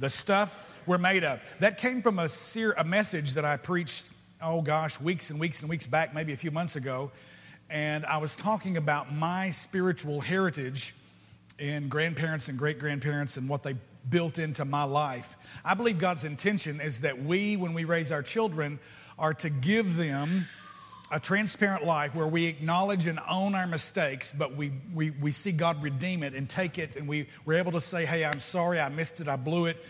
The stuff we're made of. That came from a, ser- a message that I preached, oh gosh, weeks and weeks and weeks back, maybe a few months ago. And I was talking about my spiritual heritage in grandparents and great grandparents and what they built into my life. I believe God's intention is that we, when we raise our children, are to give them a transparent life where we acknowledge and own our mistakes, but we, we, we see God redeem it and take it, and we, we're able to say, Hey, I'm sorry, I missed it, I blew it.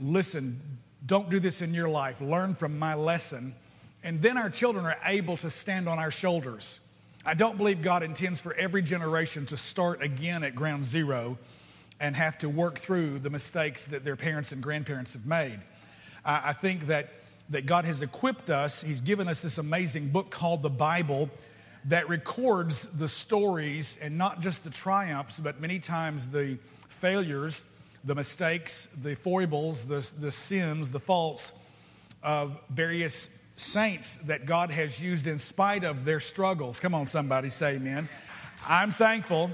Listen, don't do this in your life. Learn from my lesson. And then our children are able to stand on our shoulders. I don't believe God intends for every generation to start again at ground zero and have to work through the mistakes that their parents and grandparents have made. I think that, that God has equipped us, He's given us this amazing book called the Bible that records the stories and not just the triumphs, but many times the failures, the mistakes, the foibles, the, the sins, the faults of various saints that God has used in spite of their struggles. Come on, somebody say amen. I'm thankful.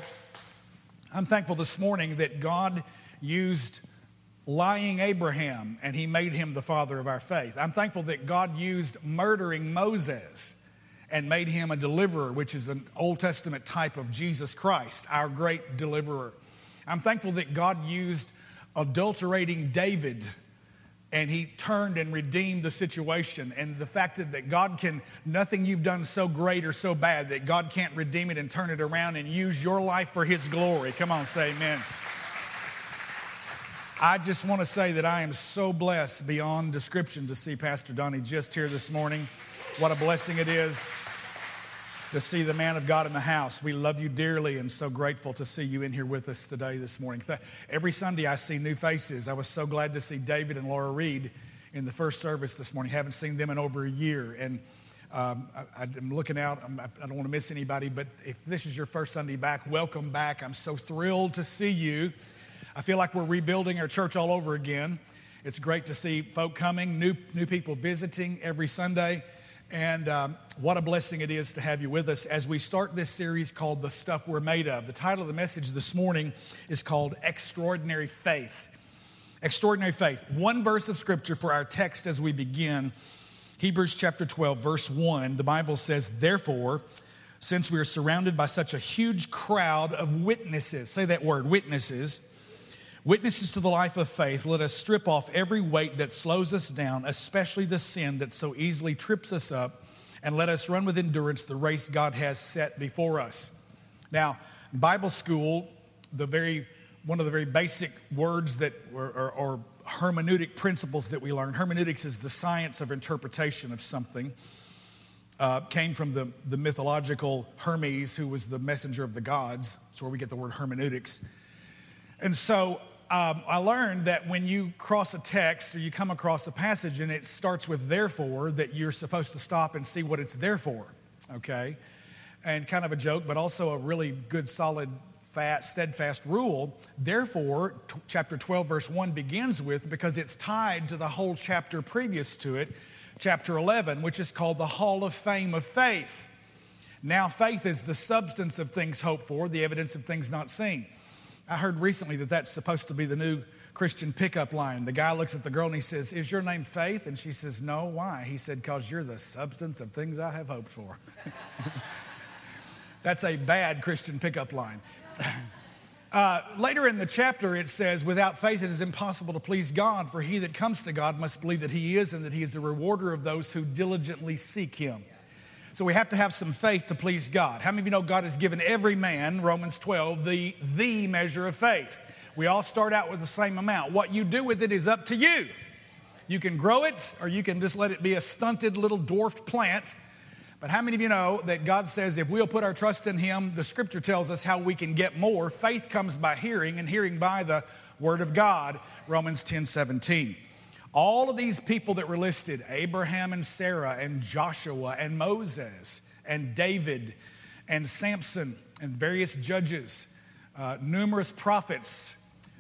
I'm thankful this morning that God used lying Abraham and he made him the father of our faith. I'm thankful that God used murdering Moses and made him a deliverer, which is an Old Testament type of Jesus Christ, our great deliverer. I'm thankful that God used adulterating David and he turned and redeemed the situation. And the fact that, God can, nothing you've done so great or so bad that God can't redeem it and turn it around and use your life for his glory. Come on, say amen. I just want to say that I am so blessed beyond description to see Pastor Donnie just here this morning. What a blessing it is to see the man of God in the house. We love you dearly and so grateful to see you in here with us today, this morning. Every Sunday, I see new faces. I was so glad to see David and Laura Reed in the first service this morning. Haven't seen them in over a year. And um, I, am looking out. I'm, I do not want to miss anybody, but if this is your first Sunday back, welcome back. I'm so thrilled to see you. I feel like we're rebuilding our church all over again. It's great to see folk coming, new, new people visiting every Sunday. And um, what a blessing it is to have you with us as we start this series called The Stuff We're Made of. The title of the message this morning is called Extraordinary Faith. Extraordinary Faith. One verse of scripture for our text as we begin Hebrews chapter 12, verse 1. The Bible says, Therefore, since we are surrounded by such a huge crowd of witnesses, say that word, witnesses Witnesses to the life of faith, let us strip off every weight that slows us down, especially the sin that so easily trips us up, and let us run with endurance the race God has set before us. Now, Bible school, the very one of the very basic words that or, or hermeneutic principles that we learn. Hermeneutics is the science of interpretation of something. Uh, came from the, the mythological Hermes, who was the messenger of the gods. That's where we get the word hermeneutics. And so um, I learned that when you cross a text or you come across a passage and it starts with therefore, that you're supposed to stop and see what it's there for, okay? And kind of a joke, but also a really good, solid, fat, steadfast rule. Therefore, t- chapter 12, verse 1 begins with, because it's tied to the whole chapter previous to it, chapter 11, which is called the Hall of Fame of Faith. Now, faith is the substance of things hoped for, the evidence of things not seen. I heard recently that that's supposed to be the new Christian pickup line. The guy looks at the girl and he says, Is your name Faith? And she says, No. Why? He said, Because you're the substance of things I have hoped for. that's a bad Christian pickup line. Uh, later in the chapter, it says, Without faith, it is impossible to please God, for he that comes to God must believe that he is and that he is the rewarder of those who diligently seek him. So we have to have some faith to please God. How many of you know God has given every man, Romans 12, the, the measure of faith? We all start out with the same amount. What you do with it is up to you. You can grow it or you can just let it be a stunted little dwarfed plant. But how many of you know that God says if we'll put our trust in Him, the scripture tells us how we can get more? Faith comes by hearing, and hearing by the Word of God, Romans 10 17. All of these people that were listed Abraham and Sarah and Joshua and Moses and David and Samson and various judges, uh, numerous prophets,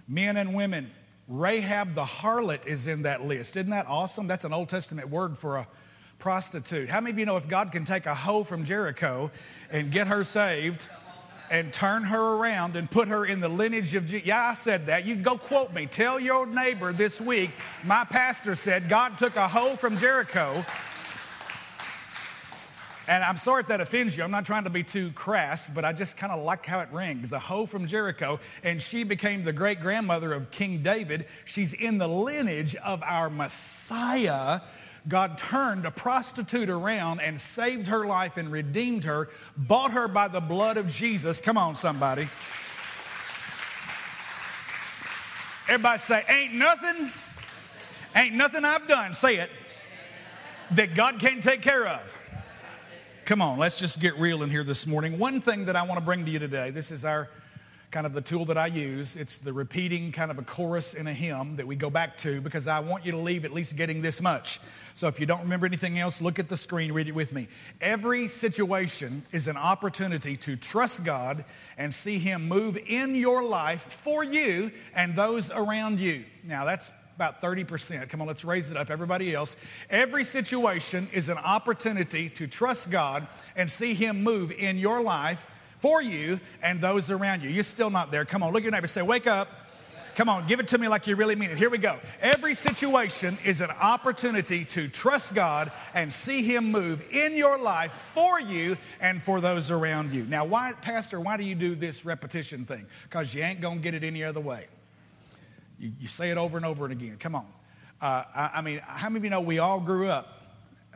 men and women. Rahab the harlot is in that list. Isn't that awesome? That's an Old Testament word for a prostitute. How many of you know if God can take a hoe from Jericho and get her saved? And turn her around and put her in the lineage of Jesus. Yeah, I said that. You can go quote me. Tell your neighbor this week, my pastor said God took a hoe from Jericho and I'm sorry if that offends you. I'm not trying to be too crass, but I just kind of like how it rings. The hoe from Jericho, and she became the great grandmother of King David. She's in the lineage of our Messiah. God turned a prostitute around and saved her life and redeemed her, bought her by the blood of Jesus. Come on, somebody. Everybody say, Ain't nothing, ain't nothing I've done, say it, that God can't take care of. Come on, let's just get real in here this morning. One thing that I want to bring to you today, this is our kind of the tool that I use. It's the repeating kind of a chorus in a hymn that we go back to because I want you to leave at least getting this much. So if you don't remember anything else, look at the screen, read it with me. Every situation is an opportunity to trust God and see Him move in your life for you and those around you. Now, that's about 30%. Come on, let's raise it up. Everybody else. Every situation is an opportunity to trust God and see Him move in your life for you and those around you. You're still not there. Come on, look at your neighbor. Say, wake up. Come on, give it to me like you really mean it. Here we go. Every situation is an opportunity to trust God and see Him move in your life for you and for those around you. Now, why, Pastor, why do you do this repetition thing? Because you ain't going to get it any other way. You, you say it over and over and again. Come on. Uh, I, I mean, how many of you know we all grew up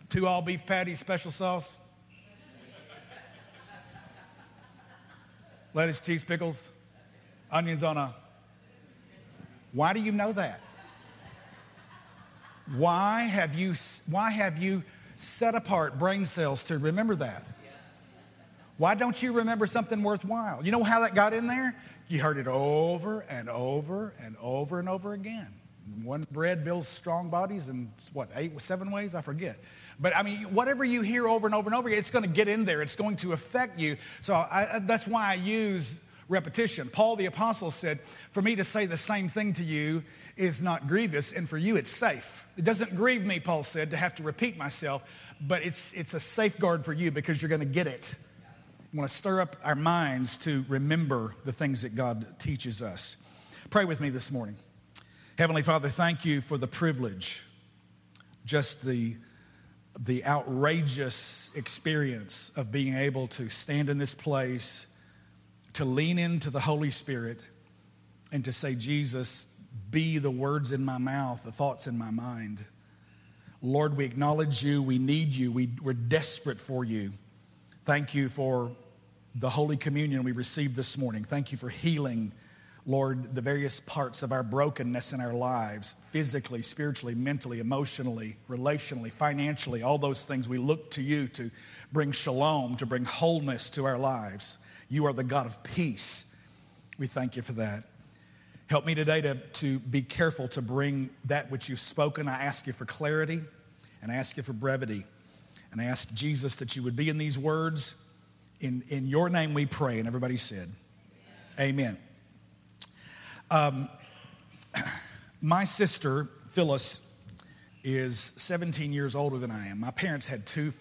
two all beef patties, special sauce? Lettuce, cheese, pickles, onions on a. Why do you know that? Why have you, why have you set apart brain cells to remember that? Why don't you remember something worthwhile? You know how that got in there? You heard it over and over and over and over again. One bread builds strong bodies in what, eight, seven ways? I forget. But I mean, whatever you hear over and over and over again, it's going to get in there. It's going to affect you. So I, that's why I use repetition. Paul the Apostle said, For me to say the same thing to you is not grievous, and for you it's safe. It doesn't grieve me, Paul said, to have to repeat myself, but it's, it's a safeguard for you because you're going to get it. I want to stir up our minds to remember the things that God teaches us. Pray with me this morning. Heavenly Father, thank you for the privilege, just the, the outrageous experience of being able to stand in this place, to lean into the Holy Spirit, and to say, Jesus, be the words in my mouth, the thoughts in my mind. Lord, we acknowledge you. We need you. We, we're desperate for you. Thank you for the Holy Communion we received this morning. Thank you for healing, Lord, the various parts of our brokenness in our lives physically, spiritually, mentally, emotionally, relationally, financially, all those things. We look to you to bring shalom, to bring wholeness to our lives. You are the God of peace. We thank you for that. Help me today to, to be careful to bring that which you've spoken. I ask you for clarity and I ask you for brevity. And I ask Jesus that you would be in these words. In, in your name we pray. And everybody said, Amen. Um, my sister, Phyllis, is 17 years older than I am. My parents had two,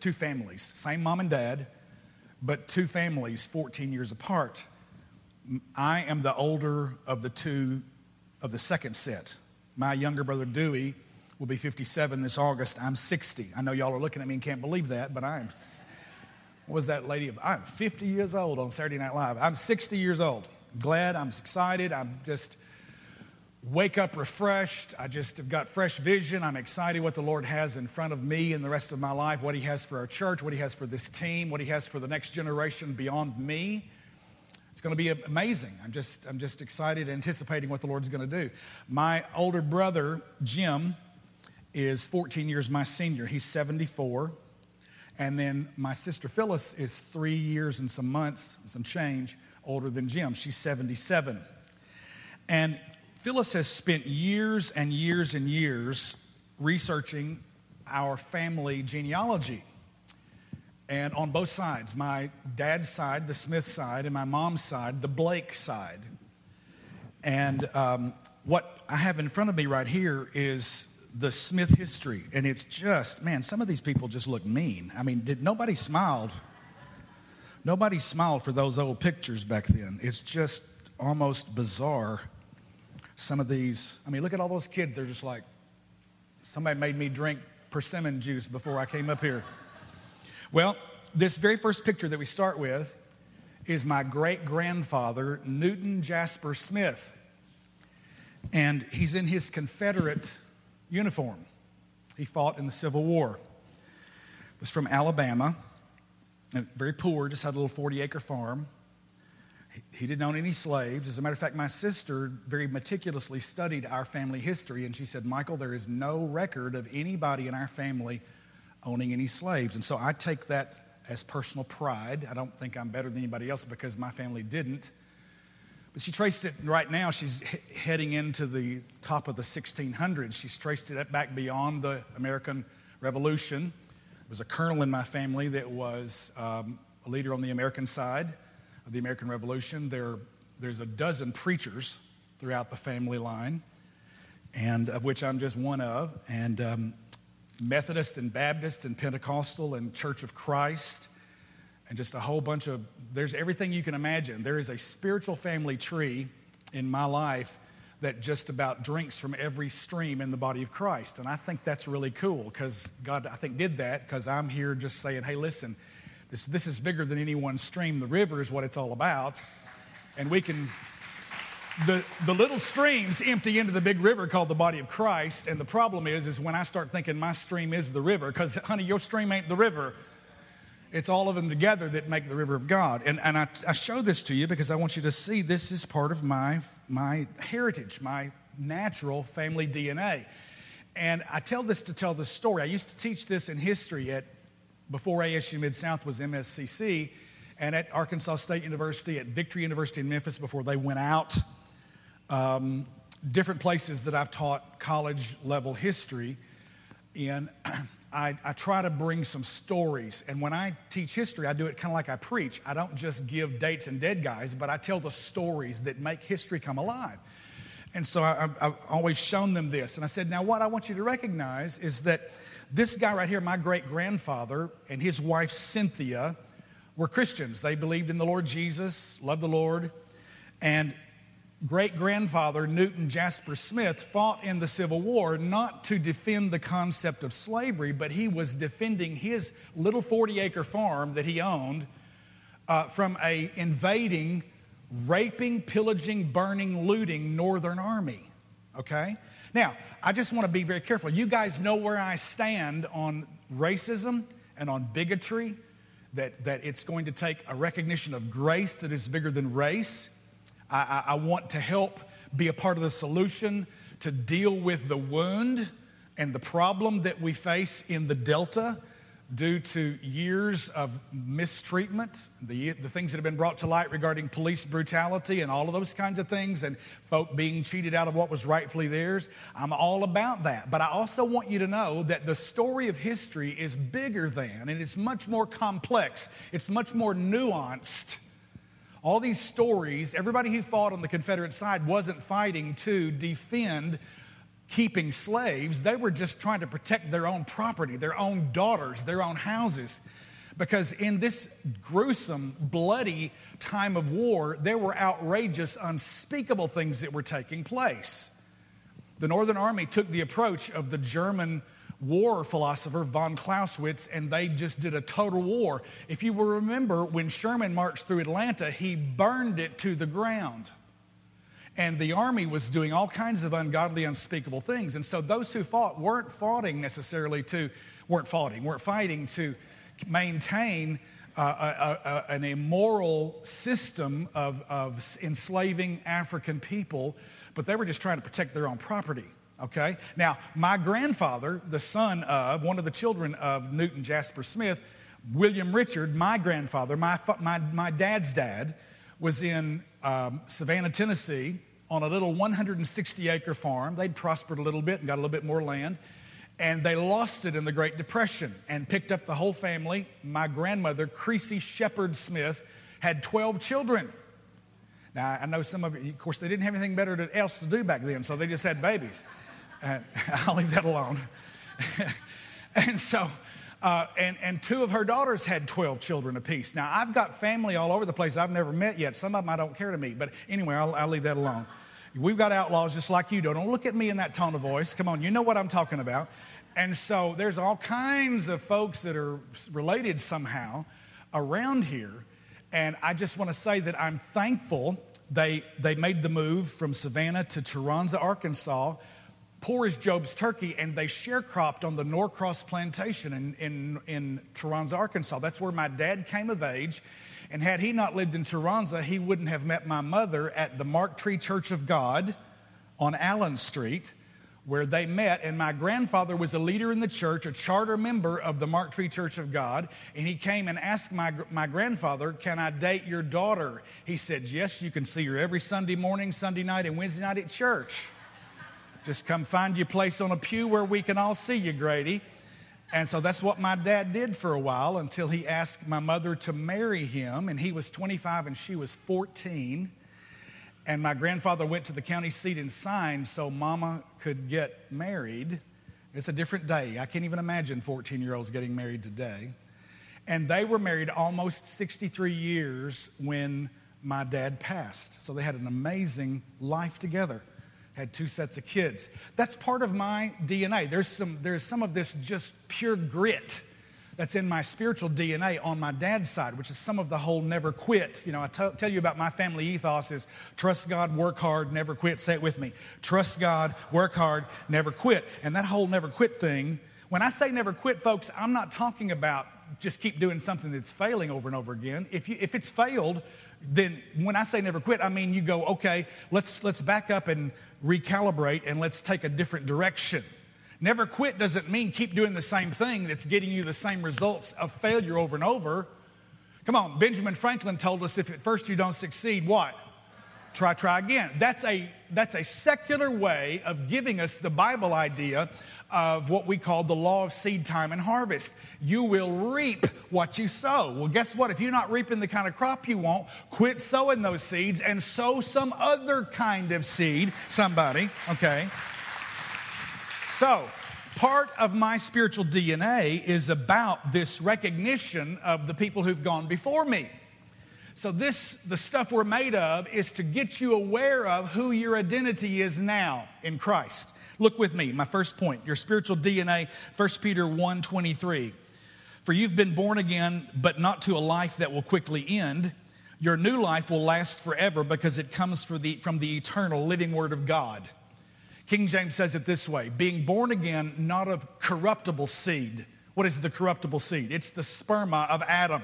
two families, same mom and dad, but two families 14 years apart. I am the older of the two of the second set. My younger brother, Dewey, will be 57 this August. I'm 60. I know y'all are looking at me and can't believe that, but I am. What was that lady? I'm 50 years old on Saturday Night Live. I'm 60 years old. I'm glad. I'm excited. I'm just wake up refreshed. I just have got fresh vision. I'm excited what the Lord has in front of me and the rest of my life, what He has for our church, what He has for this team, what He has for the next generation beyond me. It's going to be amazing. I'm just, I'm just excited, anticipating what the Lord's going to do. My older brother, Jim, is 14 years my senior. He's 74. And then my sister Phyllis is three years and some months, some change, older than Jim. She's 77. And Phyllis has spent years and years and years researching our family genealogy. And on both sides, my dad's side, the Smith side, and my mom's side, the Blake side. And um, what I have in front of me right here is the Smith history, and it's just, man, some of these people just look mean. I mean, did nobody smiled Nobody smiled for those old pictures back then. It's just almost bizarre. Some of these, I mean, look at all those kids. They're just like, somebody made me drink persimmon juice before I came up here. Well, this very first picture that we start with is my great grandfather, Newton Jasper Smith. And he's in his Confederate uniform. He fought in the Civil War. Was from Alabama, very poor, just had a little 40 acre farm. He didn't own any slaves. As a matter of fact, my sister very meticulously studied our family history, and she said, Michael, there is no record of anybody in our family owning any slaves. And so I take that as personal pride. I don't think I'm better than anybody else because my family didn't. But she traced it right now, she's heading into the top of the 1600s. She's traced it back beyond the American Revolution. There was a colonel in my family that was um, a leader on the American side of the American Revolution. There, there's a dozen preachers throughout the family line, and of which I'm just one of. And um, Methodist and Baptist and Pentecostal and Church of Christ and just a whole bunch of there's everything you can imagine. There is a spiritual family tree in my life that just about drinks from every stream in the body of Christ. And I think that's really cool because God, I think, did that because I'm here just saying, hey, listen, this, this is bigger than any one stream. The river is what it's all about. And we can the, the little streams empty into the big river called the body of Christ. And the problem is, is when I start thinking my stream is the river, because honey, your stream ain't the river. It's all of them together that make the river of God. And, and I, I show this to you because I want you to see this is part of my, my heritage, my natural family DNA. And I tell this to tell the story. I used to teach this in history at before ASU Mid South was MSCC, and at Arkansas State University, at Victory University in Memphis before they went out um, different places that I've taught college level history in, I, I, try to bring some stories. And when I teach history, I do it kind of like I preach. I don't just give dates and dead guys, but I tell the stories that make history come alive. And so I, have always shown them this. And I said, now what I want you to recognize is that this guy right here, my great grandfather, and his wife Cynthia were Christians. They believed in the Lord Jesus, loved the Lord. And great grandfather Newton Jasper Smith fought in the Civil War not to defend the concept of slavery, but he was defending his little 40 acre farm that he owned uh, from a invading, raping, pillaging, burning, looting Northern Army. Okay? Now, I just want to be very careful. You guys know where I stand on racism and on bigotry, that, that it's going to take a recognition of grace that is bigger than race I, I, want to help be a part of the solution to deal with the wound and the problem that we face in the Delta due to years of mistreatment, the, the things that have been brought to light regarding police brutality and all of those kinds of things, and folk being cheated out of what was rightfully theirs. I'm all about that. But I also want you to know that the story of history is bigger than, and it's much more complex, it's much more nuanced all these stories, everybody who fought on the Confederate side wasn't fighting to defend keeping slaves. They were just trying to protect their own property, their own daughters, their own houses. Because in this gruesome, bloody time of war, there were outrageous, unspeakable things that were taking place. The Northern Army took the approach of the German war philosopher von Clausewitz, and they just did a total war. If you will remember, when Sherman marched through Atlanta, he burned it to the ground. And the army was doing all kinds of ungodly, unspeakable things. And so those who fought weren't fighting necessarily to, weren't fighting, weren't fighting to maintain uh, a, a, an immoral system of, of enslaving African people, but they were just trying to protect their own property okay? Now, my grandfather, the son of one of the children of Newton Jasper Smith, William Richard, my grandfather, my, my, my dad's dad, was in um, Savannah, Tennessee, on a little 160 acre farm. They'd prospered a little bit and got a little bit more land. And they lost it in the Great Depression and picked up the whole family. My grandmother, Creasy Shepherd Smith, had 12 children. Now, I know some of you, of course, they didn't have anything better else to do back then, so they just had babies. And I'll leave that alone. and so Uh, and, and two of her daughters had 12 children apiece. Now, I've got family all over the place I've never met yet. Some of them I don't care to meet. But anyway, I'll, I'll leave that alone. We've got outlaws just like you do. Don't look at me in that tone of voice. Come on, you know what I'm talking about. And so there's all kinds of folks that are related somehow around here. And I just want to say that I'm thankful they, they made the move from Savannah to Tyronza, Arkansas poor as Job's turkey, and they sharecropped on the Norcross plantation in, in, in Tyronza, Arkansas. That's where my dad came of age. And had he not lived in Tyronza, he wouldn't have met my mother at the Marked Tree Church of God on Allen Street, where they met. And my grandfather was a leader in the church, a charter member of the Marked Tree Church of God. And he came and asked my, my grandfather, Can I date your daughter? He said, Yes, you can see her every Sunday morning, Sunday night, and Wednesday night at church. Just come find your place on a pew where we can all see you, Grady. And so that's what my dad did for a while until he asked my mother to marry him. And he was 25 and she was 14. And my grandfather went to the county seat and signed so mama could get married. It's a different day. I can't even imagine 14 year olds getting married today. And they were married almost 63 years when my dad passed. So they had an amazing life together had two sets of kids. That's part of my DNA. There's some, there's some of this just pure grit that's in my spiritual DNA on my dad's side, which is some of the whole never quit. You know, I t- tell you about my family ethos is trust God, work hard, never quit. Say it with me. Trust God, work hard, never quit. And that whole never quit thing, when I say never quit, folks, I'm not talking about just keep doing something that's failing over and over again. If, you, if it's failed, then when I say never quit, I mean you go, okay, let's, let's back up and recalibrate and let's take a different direction. Never quit doesn't mean keep doing the same thing that's getting you the same results of failure over and over. Come on, Benjamin Franklin told us if at first you don't succeed, what? Try, try again. That's a, that's a secular way of giving us the Bible idea of what we call the law of seed time and harvest. You will reap what you sow. Well, guess what? If you're not reaping the kind of crop you want, quit sowing those seeds and sow some other kind of seed. Somebody, okay? So, part of my spiritual DNA is about this recognition of the people who've gone before me. So, this, the stuff we're made of, is to get you aware of who your identity is now in Christ. Look with me, my first point, your spiritual DNA, 1 Peter 1 23. For you've been born again, but not to a life that will quickly end. Your new life will last forever because it comes the, from the eternal living word of God. King James says it this way being born again, not of corruptible seed. What is the corruptible seed? It's the sperma of Adam.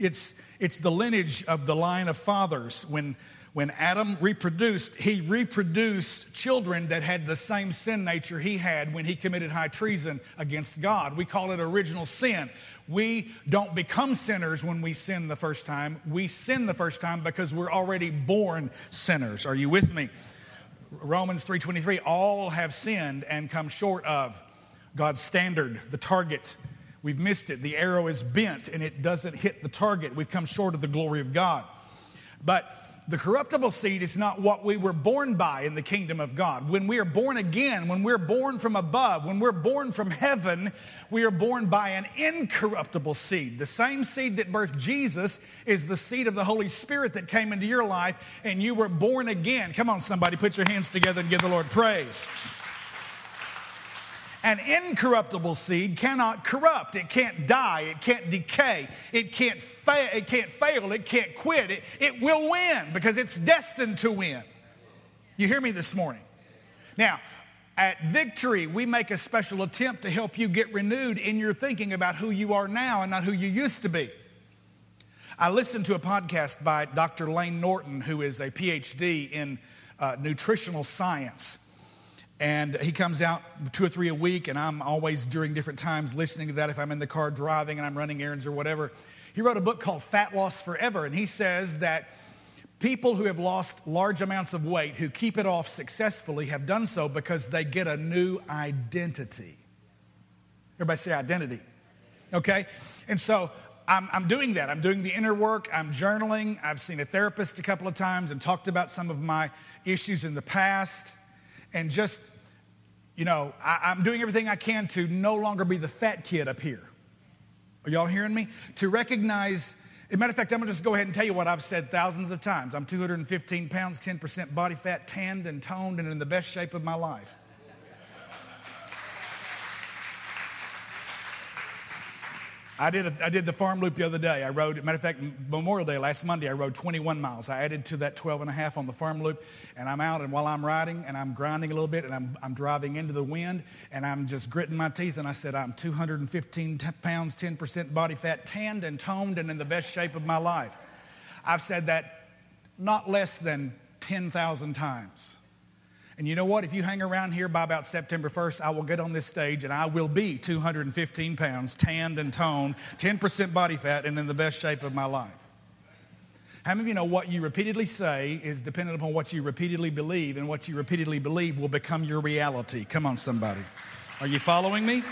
It's, it's the lineage of the line of fathers. When when Adam reproduced, he reproduced children that had the same sin nature he had when he committed high treason against God. We call it original sin. We don't become sinners when we sin the first time. We sin the first time because we're already born sinners. Are you with me? Romans 3:23 all have sinned and come short of God's standard, the target. We've missed it. The arrow is bent and it doesn't hit the target. We've come short of the glory of God. But the corruptible seed is not what we were born by in the kingdom of God. When we are born again, when we're born from above, when we're born from heaven, we are born by an incorruptible seed. The same seed that birthed Jesus is the seed of the Holy Spirit that came into your life, and you were born again. Come on, somebody, put your hands together and give the Lord praise. An incorruptible seed cannot corrupt. It can't die. It can't decay. It can't, fa- it can't fail. It can't quit. It, it will win because it's destined to win. You hear me this morning? Now, at Victory, we make a special attempt to help you get renewed in your thinking about who you are now and not who you used to be. I listened to a podcast by Dr. Layne Norton, who is a PhD in uh, nutritional science. And he comes out two or three a week, and I'm always during different times listening to that if I'm in the car driving and I'm running errands or whatever. He wrote a book called Fat Loss Forever, and he says that people who have lost large amounts of weight, who keep it off successfully, have done so because they get a new identity. Everybody say identity. Okay? And so I'm, I'm, doing that. I'm doing the inner work. I'm journaling. I've seen a therapist a couple of times and talked about some of my issues in the past and just, you know, I, am doing everything I can to no longer be the fat kid up here. Are y'all hearing me? To recognize, as a matter of fact, I'm gonna just go ahead and tell you what I've said thousands of times. I'm 215 pounds, 10% body fat, tanned and toned, and in the best shape of my life. I did, a, I did the farm loop the other day. I rode, matter of fact, Memorial Day last Monday, I rode 21 miles. I added to that 12 and a half on the farm loop, and I'm out, and while I'm riding, and I'm grinding a little bit, and I'm, I'm driving into the wind, and I'm just gritting my teeth, and I said, I'm 215 pounds, 10% body fat, tanned and toned, and in the best shape of my life. I've said that not less than 10,000 times. And you know what? If you hang around here by about September 1st, I will get on this stage and I will be 215 pounds, tanned and toned, 10% body fat, and in the best shape of my life. How many of you know what you repeatedly say is dependent upon what you repeatedly believe, and what you repeatedly believe will become your reality? Come on, somebody. Are you following me?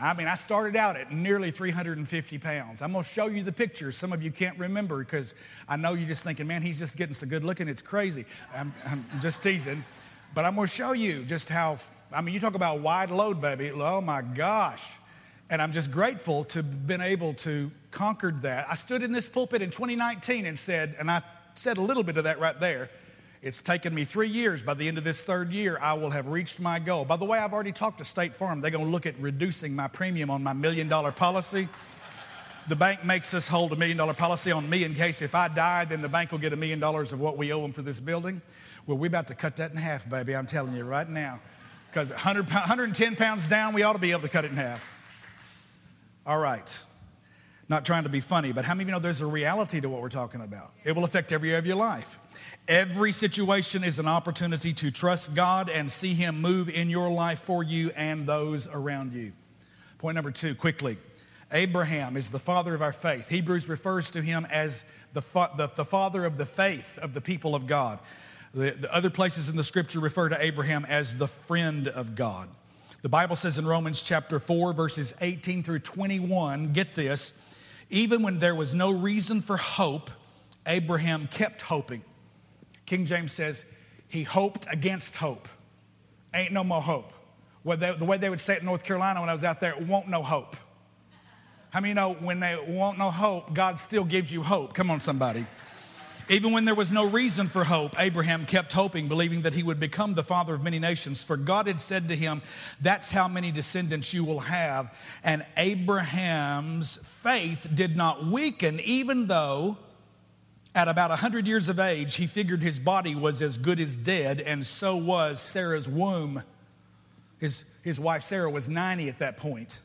I mean, I started out at nearly 350 pounds. I'm to show you the pictures. Some of you can't remember because I know you're just thinking, man, he's just getting so good looking. It's crazy. I'm, I'm just teasing. But I'm to show you just how, I mean, you talk about wide load, baby. Oh my gosh. And I'm just grateful to have been able to conquered that. I stood in this pulpit in 2019 and said, and I said a little bit of that right there. It's taken me three years. By the end of this third year, I will have reached my goal. By the way, I've already talked to State Farm. They're going to look at reducing my premium on my million dollar policy. The bank makes us hold a million dollar policy on me in case if I die, then the bank will get a million dollars of what we owe them for this building. Well, we're about to cut that in half, baby. I'm telling you right now. Because 100, 110 pounds down, we ought to be able to cut it in half. All right. Not trying to be funny, but how many of you know there's a reality to what we're talking about? It will affect every area of your life. Every situation is an opportunity to trust God and see Him move in your life for you and those around you. Point number two, quickly. Abraham is the father of our faith. Hebrews refers to him as the, fa- the, the, father of the faith of the people of God. The, the other places in the scripture refer to Abraham as the friend of God. The Bible says in Romans chapter 4, verses 18 through 21, get this, even when there was no reason for hope, Abraham kept hoping King James says, he hoped against hope. Ain't no more hope. They, the way they would say it in North Carolina when I was out there, won't no hope. How many you know when they want no hope, God still gives you hope? Come on, somebody. Even when there was no reason for hope, Abraham kept hoping, believing that he would become the father of many nations. For God had said to him, That's how many descendants you will have. And Abraham's faith did not weaken, even though at about 100 years of age, he figured his body was as good as dead, and so was Sarah's womb. His, his wife Sarah was 90 at that point.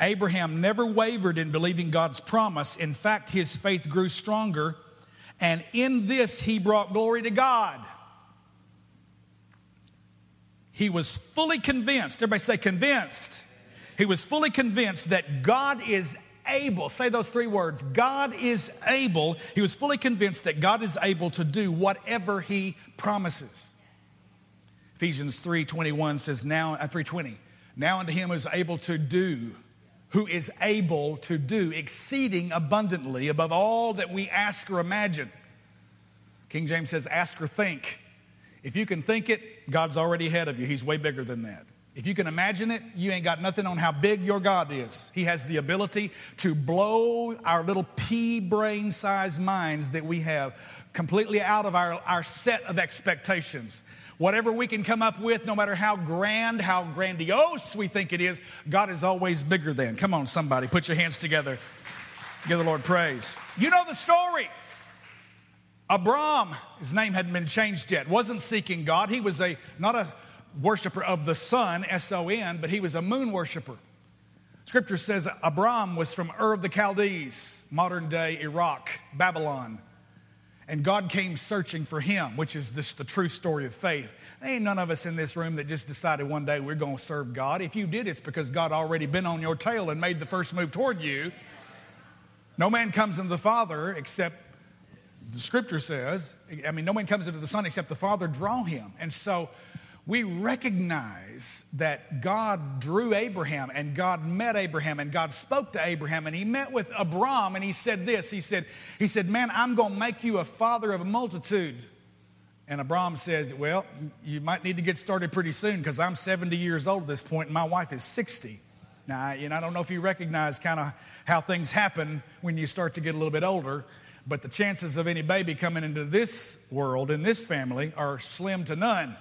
Abraham never wavered in believing God's promise. In fact, his faith grew stronger, and in this he brought glory to God. He was fully convinced, everybody say convinced. He was fully convinced that God is able, say those three words God is able. He was fully convinced that God is able to do whatever he promises. Ephesians 3:21 says now at uh, 320 now unto him who is able to do who is able to do exceeding abundantly above all that we ask or imagine. King James says ask or think. If you can think it, God's already ahead of you. He's way bigger than that. If you can imagine it, you ain't got nothing on how big your God is. He has the ability to blow our little pea brain sized minds that we have completely out of our, our set of expectations. Whatever we can come up with, no matter how grand, how grandiose we think it is, God is always bigger than. Come on, somebody, put your hands together. Give the Lord praise. You know the story. Abram, his name hadn't been changed yet, wasn't seeking God. He was a not a worshiper of the sun, S O N, but he was a moon worshiper. Scripture says Abram was from Ur of the Chaldees, modern day Iraq, Babylon. And God came searching for him, which is just the true story of faith. There ain't none of us in this room that just decided one day we're going to serve God. If you did, it's because God already been on your tail and made the first move toward you. No man comes into the Father except the scripture says, I mean, no man comes into the Son except the Father draw him. And so we recognize that God drew Abraham and God met Abraham and God spoke to Abraham and he met with Abram and he said this. He said, he said, Man, I'm gonna make you a father of a multitude. And Abram says, Well, you might need to get started pretty soon because I'm 70 years old at this point and my wife is 60. Now, you I don't know if you recognize kind of how things happen when you start to get a little bit older, but the chances of any baby coming into this world, in this family, are slim to none.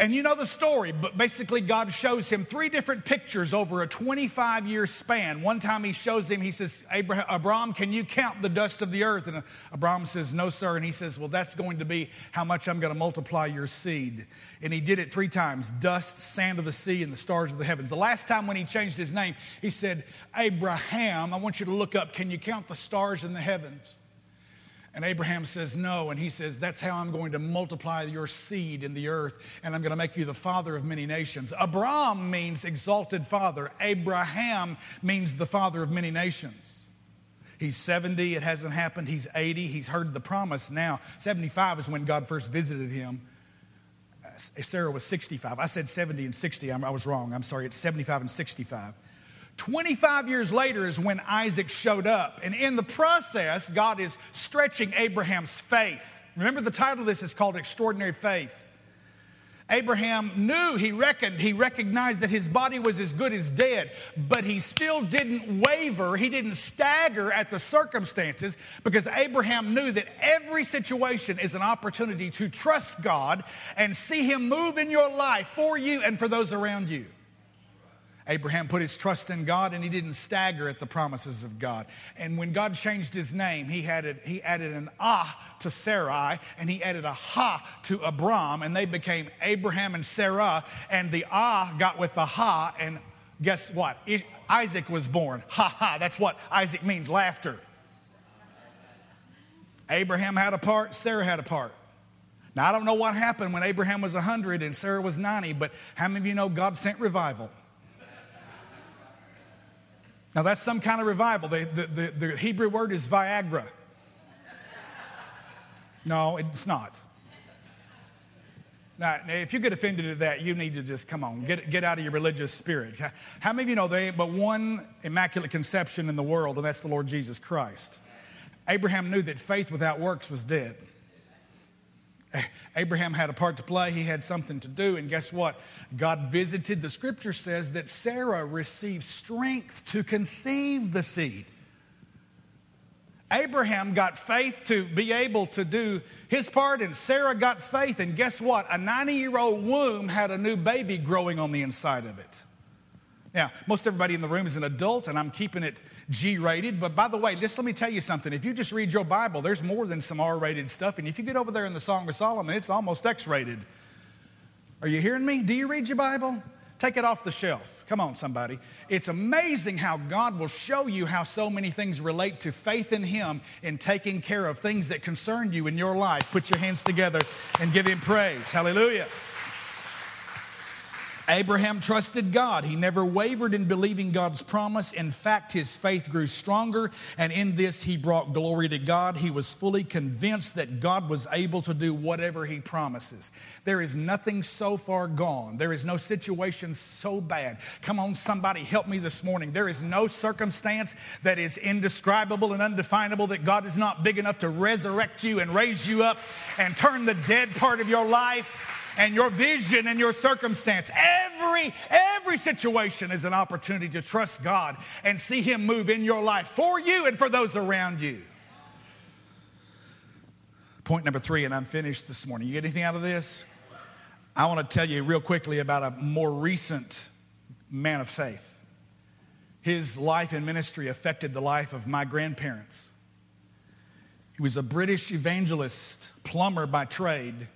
And you know the story, but basically, God shows him three different pictures over a 25 year span. One time he shows him, he says, Abraham, Abram, can you count the dust of the earth? And Abram says, No, sir. And he says, Well, that's going to be how much I'm going to multiply your seed. And he did it three times dust, sand of the sea, and the stars of the heavens. The last time when he changed his name, he said, Abraham, I want you to look up, can you count the stars in the heavens? And Abraham says, No. And he says, That's how I'm going to multiply your seed in the earth, and I'm going to make you the father of many nations. Abram means exalted father, Abraham means the father of many nations. He's 70, it hasn't happened. He's 80, he's heard the promise now. 75 is when God first visited him. Uh, Sarah was 65. I said 70 and 60. I was wrong. I'm sorry. It's 75 and 65. 25 years later is when Isaac showed up. And in the process, God is stretching Abraham's faith. Remember, the title of this is called Extraordinary Faith. Abraham knew, he reckoned, he recognized that his body was as good as dead, but he still didn't waver. He didn't stagger at the circumstances because Abraham knew that every situation is an opportunity to trust God and see him move in your life for you and for those around you. Abraham put his trust in God and he didn't stagger at the promises of God. And when God changed his name, he added, he added an ah to Sarai and he added a ha to Abram, and they became Abraham and Sarah. And the ah got with the ha, and guess what? Isaac was born. Ha ha, that's what Isaac means laughter. Abraham had a part, Sarah had a part. Now, I don't know what happened when Abraham was 100 and Sarah was 90, but how many of you know God sent revival? Now, that's some kind of revival. The, the, the, the Hebrew word is Viagra. No, it's not. Now, if you get offended at that, you need to just come on, get, get out of your religious spirit. How many of you know there ain't but one immaculate conception in the world, and that's the Lord Jesus Christ? Abraham knew that faith without works was dead. Abraham had a part to play, he had something to do, and guess what? God visited. The scripture says that Sarah received strength to conceive the seed. Abraham got faith to be able to do his part, and Sarah got faith. And guess what? A 90 year old womb had a new baby growing on the inside of it. Now, most everybody in the room is an adult, and I'm keeping it G rated. But by the way, just let me tell you something. If you just read your Bible, there's more than some R rated stuff. And if you get over there in the Song of Solomon, it's almost X rated. Are you hearing me? Do you read your Bible? Take it off the shelf. Come on, somebody. It's amazing how God will show you how so many things relate to faith in Him in taking care of things that concern you in your life. Put your hands together and give Him praise. Hallelujah. Abraham trusted God. He never wavered in believing God's promise. In fact, his faith grew stronger, and in this, he brought glory to God. He was fully convinced that God was able to do whatever he promises. There is nothing so far gone, there is no situation so bad. Come on, somebody, help me this morning. There is no circumstance that is indescribable and undefinable that God is not big enough to resurrect you and raise you up and turn the dead part of your life and your vision and your circumstance. Every, every situation is an opportunity to trust God and see Him move in your life for you and for those around you. Point number three, and I'm finished this morning. You get anything out of this? I want to tell you real quickly about a more recent man of faith. His life and ministry affected the life of my grandparents. He was a British evangelist, plumber by trade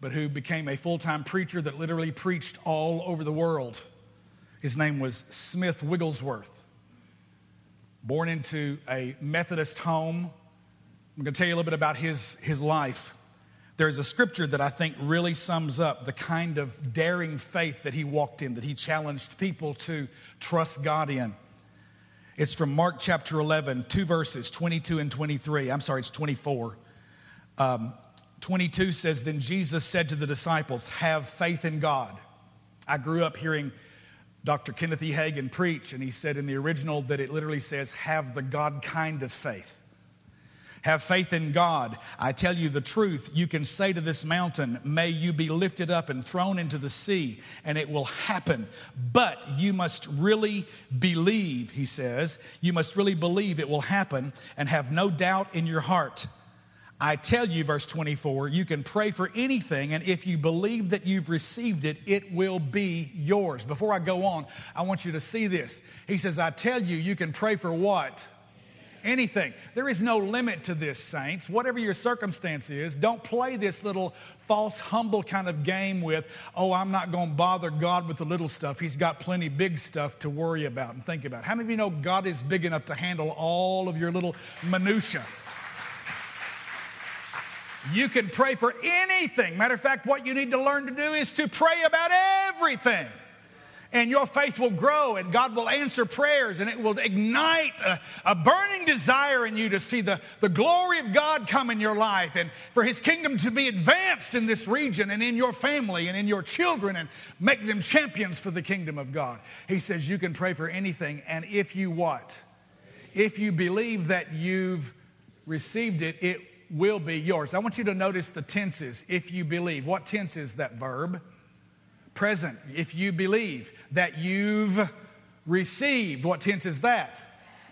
but who became a full time preacher that literally preached all over the world. His name was Smith Wigglesworth. Born into a Methodist home. I'm going to tell you a little bit about his, his life. There's a scripture that I think really sums up the kind of daring faith that he walked in, that he challenged people to trust God in. It's from Mark chapter 11, two verses, 22 and 23. I'm sorry, it's 24. Um, 22 says, Then Jesus said to the disciples, Have faith in God. I grew up hearing Dr. Kenneth E. Hagin preach, and he said in the original that it literally says, Have the God kind of faith. Have faith in God. I tell you the truth. You can say to this mountain, May you be lifted up and thrown into the sea, and it will happen. But you must really believe, he says. You must really believe it will happen and have no doubt in your heart. I tell you, verse 24, you can pray for anything, and if you believe that you've received it, it will be yours. Before I go on, I want you to see this. He says, I tell you, you can pray for what? anything. There is no limit to this, saints. Whatever your circumstance is, don't play this little false, humble kind of game with, oh, I'm not going to bother God with the little stuff. He's got plenty big stuff to worry about and think about. How many of you know God is big enough to handle all of your little minutiae? You can pray for anything. Matter of fact, what you need to learn to do is to pray about everything and your faith will grow and God will answer prayers and it will ignite a, a, burning desire in you to see the, the glory of God come in your life and for His kingdom to be advanced in this region and in your family and in your children and make them champions for the kingdom of God. He says you can pray for anything and if you what? If you believe that you've received it, it will be yours. I want you to notice the tenses. If you believe, what tense is that verb? Present, if you believe that you've received. What tense is that?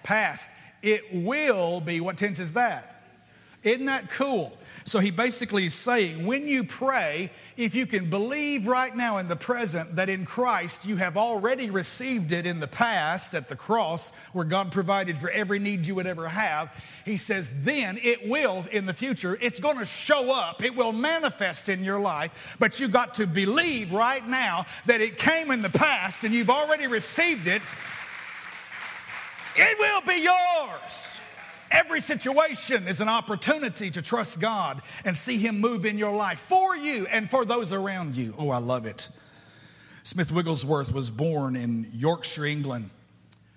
Past. It will be, what tense is that? Isn't that cool? So he basically is saying when you pray, if you can believe right now in the present that in Christ you have already received it in the past at the cross where God provided for every need you would ever have, he says, then it will in the future, it's going to show up, it will manifest in your life, but you got to believe right now that it came in the past and you've already received it. It will be yours. Every situation is an opportunity to trust God and see Him move in your life for you and for those around you. Oh, I love it. Smith Wigglesworth was born in Yorkshire, England,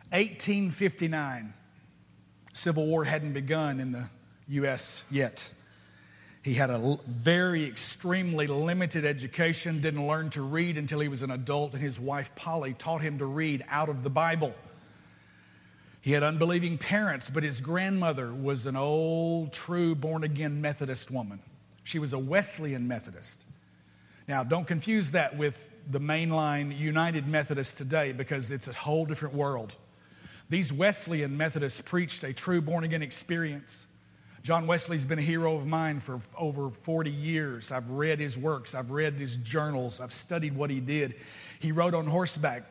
1859. Civil War hadn't begun in the U.S. yet. He had a very extremely limited education, didn't learn to read until he was an adult, and his wife Polly taught him to read out of the Bible. He had unbelieving parents, but his grandmother was an old, true, born again Methodist woman. She was a Wesleyan Methodist. Now, don't confuse that with the mainline United Methodists today because it's a whole different world. These Wesleyan Methodists preached a true born again experience. John Wesley's been a hero of mine for over 40 years. I've read his works, I've read his journals, I've studied what he did. He rode on horseback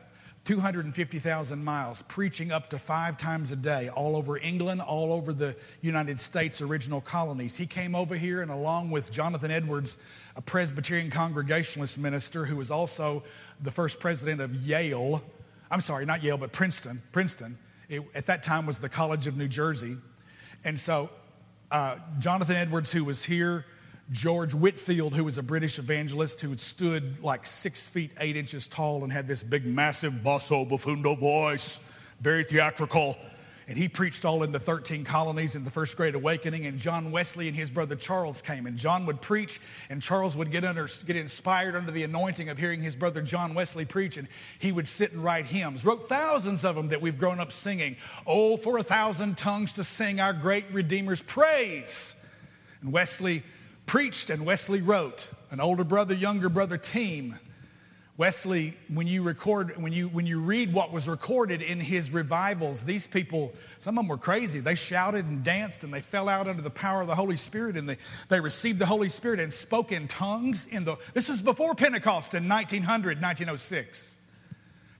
250,000 miles, preaching up to five times a day, all over England, all over the United States original colonies. He came over here, and along with Jonathan Edwards, a Presbyterian Congregationalist minister who was also the first president of Yale, I'm sorry, not Yale, but Princeton, Princeton, it, at that time was the College of New Jersey. And so uh, Jonathan Edwards, who was here, George Whitefield, who was a British evangelist who stood like six feet eight inches tall and had this big, massive basso profundo voice, very theatrical. And he preached all in the 13 colonies in the First Great Awakening. And John Wesley and his brother Charles came. And John would preach, and Charles would get, under, get inspired under the anointing of hearing his brother John Wesley preach. And he would sit and write hymns, wrote thousands of them that we've grown up singing. Oh, for a thousand tongues to sing our great Redeemer's praise. And Wesley preached and Wesley wrote, an older brother, younger brother team. Wesley, when you record, when you when you read what was recorded in his revivals, these people, some of them were crazy. They shouted and danced and they fell out under the power of the Holy Spirit and they, they received the Holy Spirit and spoke in tongues in the this was before Pentecost in 1900, 1906.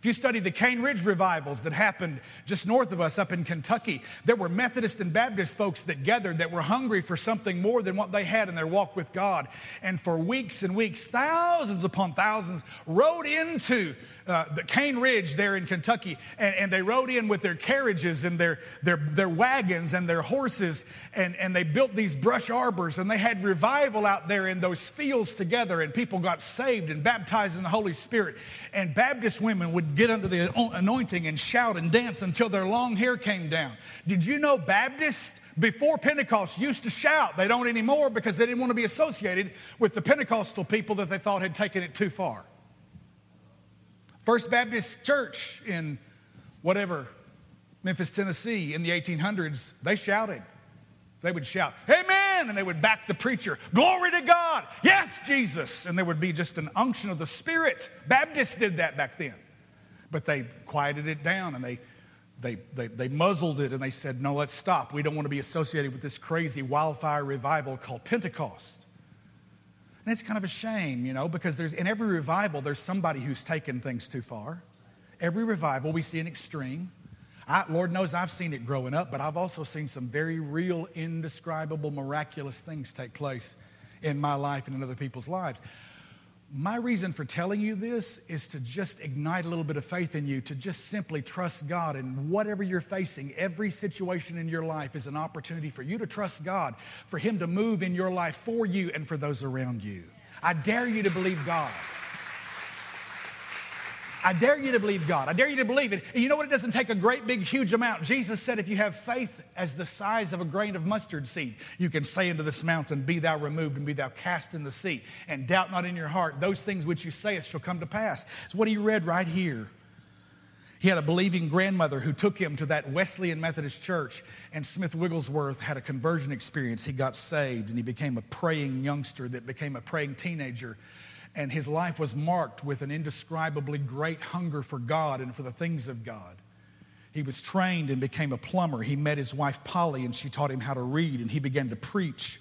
If you study the Cane Ridge revivals that happened just north of us up in Kentucky, there were Methodist and Baptist folks that gathered that were hungry for something more than what they had in their walk with God. And for weeks and weeks, thousands upon thousands rode into uh, the Cane Ridge there in Kentucky, and, and, they rode in with their carriages and their, their, their wagons and their horses, and, and they built these brush arbors, and they had revival out there in those fields together, and people got saved and baptized in the Holy Spirit. And Baptist women would get under the anointing and shout and dance until their long hair came down. Did you know Baptists? before Pentecost used to shout. They don't anymore because they didn't want to be associated with the Pentecostal people that they thought had taken it too far. First Baptist Church in whatever, Memphis, Tennessee, in the 1800s, they shouted. They would shout, Amen! And they would back the preacher, Glory to God! Yes, Jesus! And there would be just an unction of the Spirit. Baptists did that back then. But they quieted it down and they, they, they, they muzzled it and they said, No, let's stop. We don't want to be associated with this crazy wildfire revival called Pentecost. And it's kind of a shame, you know, because there's in every revival, there's somebody who's taken things too far. Every revival, we see an extreme. I, Lord knows I've seen it growing up, but I've also seen some very real, indescribable, miraculous things take place in my life and in other people's lives. My reason for telling you this is to just ignite a little bit of faith in you, to just simply trust God. And whatever you're facing, every situation in your life is an opportunity for you to trust God, for Him to move in your life for you and for those around you. I dare you to believe God. I dare you to believe God. I dare you to believe it. And you know what? It doesn't take a great, big, huge amount. Jesus said, if you have faith as the size of a grain of mustard seed, you can say unto this mountain, Be thou removed and be thou cast in the sea. And doubt not in your heart, those things which you sayest shall come to pass. It's what he read right here. He had a believing grandmother who took him to that Wesleyan Methodist church, and Smith Wigglesworth had a conversion experience. He got saved and he became a praying youngster that became a praying teenager and his life was marked with an indescribably great hunger for God and for the things of God. He was trained and became a plumber. He met his wife Polly, and she taught him how to read, and he began to preach.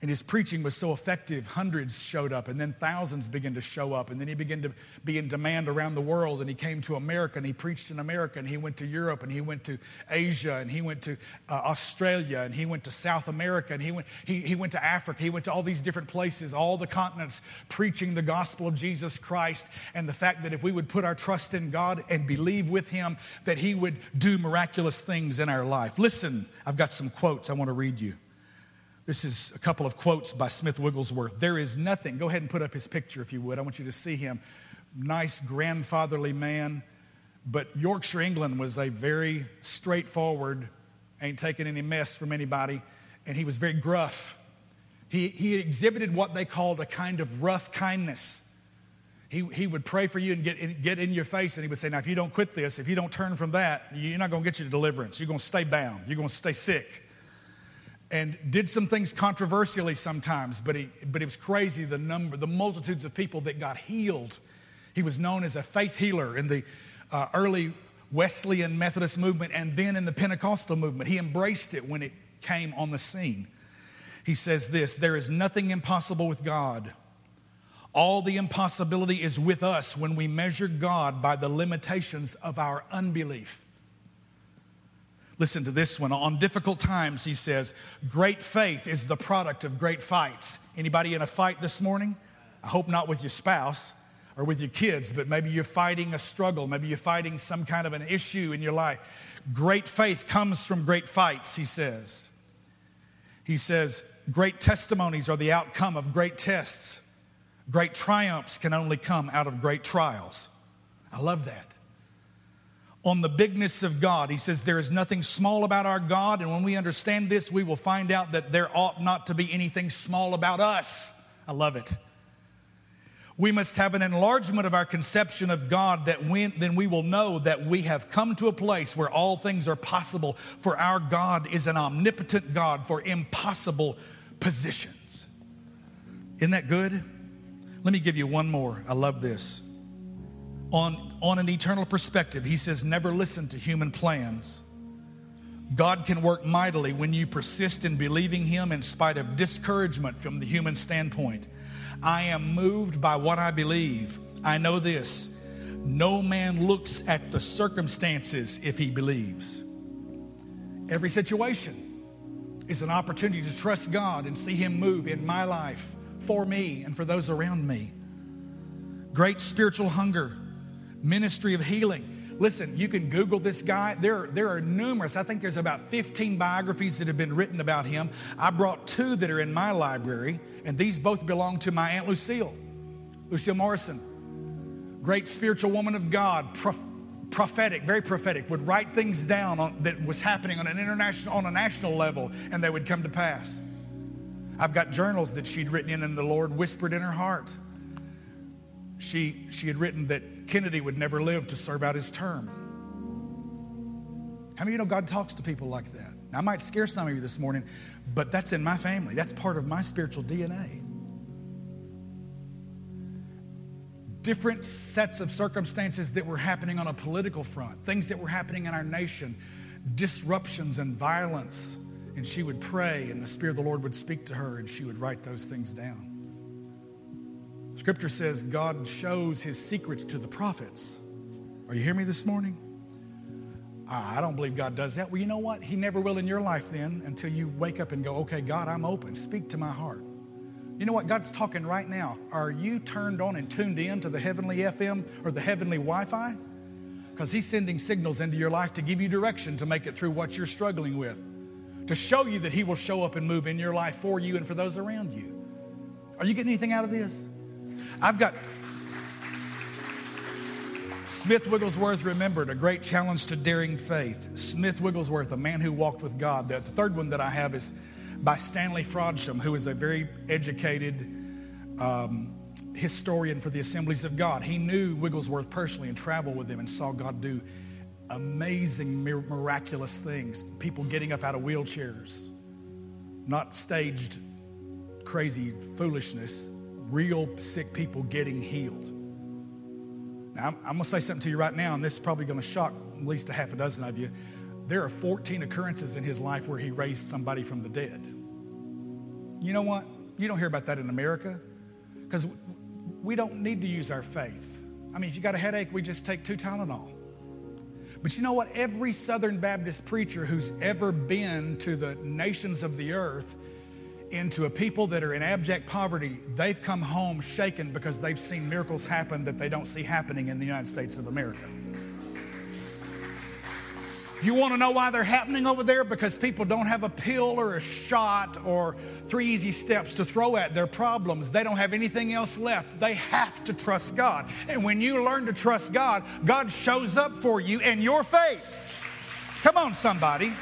And his preaching was so effective, hundreds showed up, and then thousands began to show up. And then he began to be in demand around the world. And he came to America and he preached in America. And he went to Europe and he went to Asia and he went to uh, Australia and he went to South America and he went, he, he went to Africa. He went to all these different places, all the continents, preaching the gospel of Jesus Christ and the fact that if we would put our trust in God and believe with him, that he would do miraculous things in our life. Listen, I've got some quotes I want to read you. This is a couple of quotes by Smith Wigglesworth. There is nothing, go ahead and put up his picture if you would. I want you to see him. Nice, grandfatherly man. But Yorkshire, England was a very straightforward, ain't taking any mess from anybody, and he was very gruff. He, he exhibited what they called a kind of rough kindness. He, he would pray for you and get in, get in your face, and he would say, Now, if you don't quit this, if you don't turn from that, you're not going to get your deliverance. You're going to stay bound. You're going to stay sick and did some things controversially sometimes, but, he, but it was crazy the number, the multitudes of people that got healed. He was known as a faith healer in the uh, early Wesleyan Methodist movement and then in the Pentecostal movement. He embraced it when it came on the scene. He says this There is nothing impossible with God. All the impossibility is with us when we measure God by the limitations of our unbelief. Listen to this one. On difficult times, he says, great faith is the product of great fights. Anybody in a fight this morning? I hope not with your spouse or with your kids, but maybe you're fighting a struggle. Maybe you're fighting some kind of an issue in your life. Great faith comes from great fights, he says. He says, great testimonies are the outcome of great tests. Great triumphs can only come out of great trials. I love that on the bigness of God. He says, There is nothing small about our God. And when we understand this, we will find out that there ought not to be anything small about us. I love it. We must have an enlargement of our conception of God that when, then we will know that we have come to a place where all things are possible, for our God is an omnipotent God for impossible positions. Isn't that good? Let me give you one more. I love this on, on an eternal perspective, he says, never listen to human plans. God can work mightily when you persist in believing Him in spite of discouragement from the human standpoint. I am moved by what I believe. I know this no man looks at the circumstances if he believes. Every situation is an opportunity to trust God and see Him move in my life for me and for those around me. Great spiritual hunger ministry of healing. Listen, you can Google this guy. There, there are numerous. I think there's about 15 biographies that have been written about him. I brought two that are in my library, and these both belong to my Aunt Lucille, Lucille Morrison. Great spiritual woman of God, prof- prophetic, very prophetic, would write things down on, that was happening on an international, on a national level, and they would come to pass. I've got journals that she'd written in, and the Lord whispered in her heart. She, she had written that Kennedy would never live to serve out his term. How many of you know God talks to people like that? Now, I might scare some of you this morning, but that's in my family. That's part of my spiritual DNA. Different sets of circumstances that were happening on a political front, things that were happening in our nation, disruptions and violence. And she would pray, and the Spirit of the Lord would speak to her, and she would write those things down. Scripture says God shows his secrets to the prophets. Are you hearing me this morning? I don't believe God does that. Well, you know what? He never will in your life then until you wake up and go, okay, God, I'm open. Speak to my heart. You know what? God's talking right now. Are you turned on and tuned in to the heavenly FM or the heavenly Wi Fi? Because He's sending signals into your life to give you direction to make it through what you're struggling with, to show you that He will show up and move in your life for you and for those around you. Are you getting anything out of this? I've got Smith Wigglesworth remembered a great challenge to daring faith. Smith Wigglesworth, a man who walked with God. The third one that I have is by Stanley Frodsham, who is a very educated um, historian for the Assemblies of God. He knew Wigglesworth personally and traveled with him and saw God do amazing, miraculous things. People getting up out of wheelchairs, not staged crazy foolishness, real sick people getting healed. Now, I'm, I'm going to say something to you right now, and this is probably going to shock at least a half a dozen of you. There are 14 occurrences in his life where he raised somebody from the dead. You know what? You don't hear about that in America because we don't need to use our faith. I mean, if you got a headache, we just take two Tylenol. But you know what? Every Southern Baptist preacher who's ever been to the nations of the earth into a people that are in abject poverty, they've come home shaken because they've seen miracles happen that they don't see happening in the United States of America. You want to know why they're happening over there? Because people don't have a pill or a shot or three easy steps to throw at their problems. They don't have anything else left. They have to trust God. And when you learn to trust God, God shows up for you and your faith. Come on, somebody.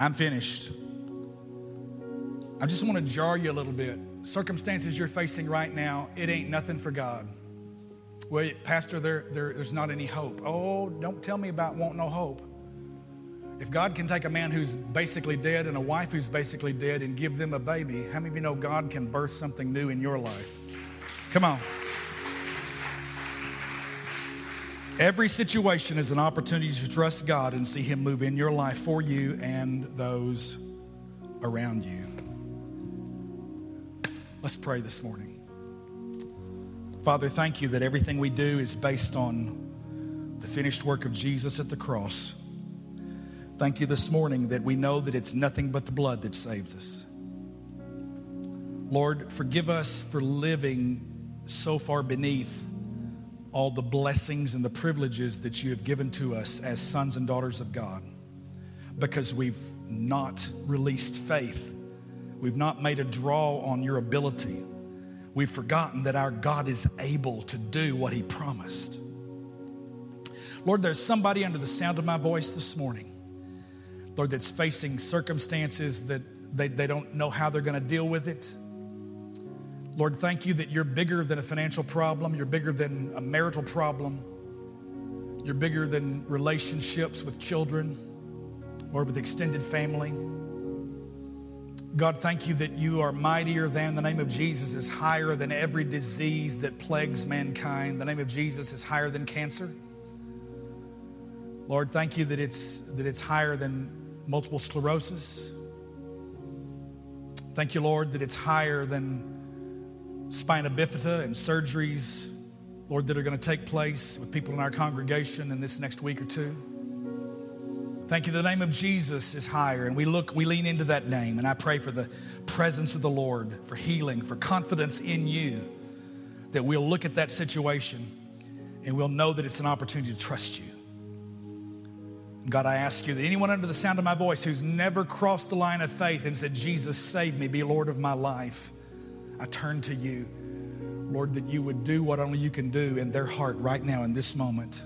I'm finished. I just want to jar you a little bit. Circumstances you're facing right now, it ain't nothing for God. Well, Pastor, there, there, there's not any hope. Oh, don't tell me about want no hope. If God can take a man who's basically dead and a wife who's basically dead and give them a baby, how many of you know God can birth something new in your life? Come on. Every situation is an opportunity to trust God and see Him move in your life for you and those around you. Let's pray this morning. Father, thank you that everything we do is based on the finished work of Jesus at the cross. Thank you this morning that we know that it's nothing but the blood that saves us. Lord, forgive us for living so far beneath all the blessings and the privileges that you have given to us as sons and daughters of God because we've not released faith. We've not made a draw on your ability. We've forgotten that our God is able to do what he promised. Lord, there's somebody under the sound of my voice this morning, Lord, that's facing circumstances that they, they don't know how they're going to deal with it. Lord, thank you that you're bigger than a financial problem, you're bigger than a marital problem, you're bigger than relationships with children or with extended family. God, thank you that you are mightier than the name of Jesus is higher than every disease that plagues mankind. The name of Jesus is higher than cancer. Lord, thank you that it's, that it's higher than multiple sclerosis. Thank you, Lord, that it's higher than spina bifida and surgeries, Lord, that are going to take place with people in our congregation in this next week or two. Thank you. The name of Jesus is higher, and we look, we lean into that name, and I pray for the presence of the Lord, for healing, for confidence in you, that we'll look at that situation and we'll know that it's an opportunity to trust you. God, I ask you that anyone under the sound of my voice who's never crossed the line of faith and said, Jesus, save me, be Lord of my life, I turn to you, Lord, that you would do what only you can do in their heart right now in this moment.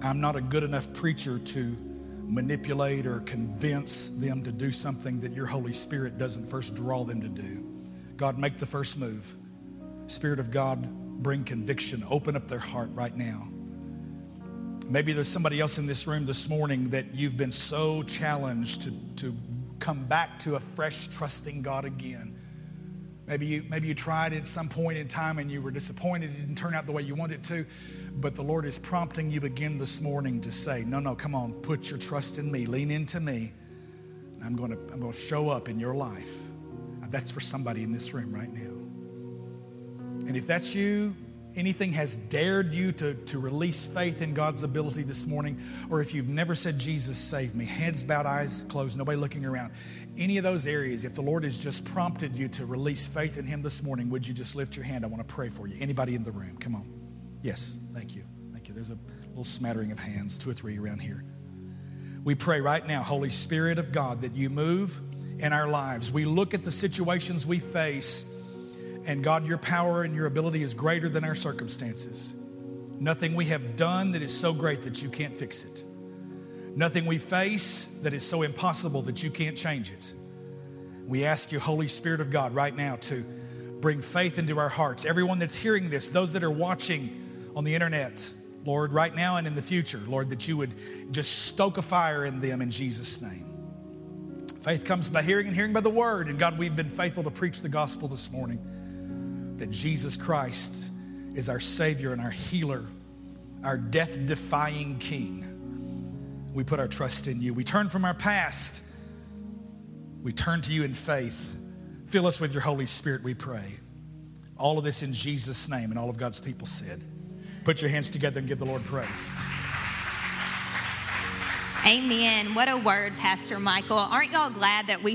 I'm not a good enough preacher to manipulate or convince them to do something that your Holy Spirit doesn't first draw them to do. God, make the first move. Spirit of God, bring conviction. Open up their heart right now. Maybe there's somebody else in this room this morning that you've been so challenged to, to come back to a fresh trusting God again. Maybe you, maybe you tried at some point in time and you were disappointed it didn't turn out the way you wanted it to. But the Lord is prompting you again this morning to say, No, no, come on, put your trust in me, lean into me. I'm going to, I'm going to show up in your life. That's for somebody in this room right now. And if that's you, anything has dared you to, to release faith in God's ability this morning, or if you've never said, Jesus, save me, heads bowed, eyes closed, nobody looking around, any of those areas, if the Lord has just prompted you to release faith in Him this morning, would you just lift your hand? I want to pray for you. Anybody in the room? Come on. Yes, thank you. Thank you. There's a little smattering of hands, two or three around here. We pray right now, Holy Spirit of God, that you move in our lives. We look at the situations we face, and God, your power and your ability is greater than our circumstances. Nothing we have done that is so great that you can't fix it. Nothing we face that is so impossible that you can't change it. We ask you, Holy Spirit of God, right now to bring faith into our hearts. Everyone that's hearing this, those that are watching on the internet, Lord, right now and in the future, Lord, that you would just stoke a fire in them in Jesus' name. Faith comes by hearing and hearing by the word. And God, we've been faithful to preach the gospel this morning that Jesus Christ is our Savior and our healer, our death defying King. We put our trust in you. We turn from our past. We turn to you in faith. Fill us with your Holy Spirit, we pray. All of this in Jesus' name, and all of God's people said. Put your hands together and give the Lord praise. Amen. What a word, Pastor Michael. Aren't y'all glad that we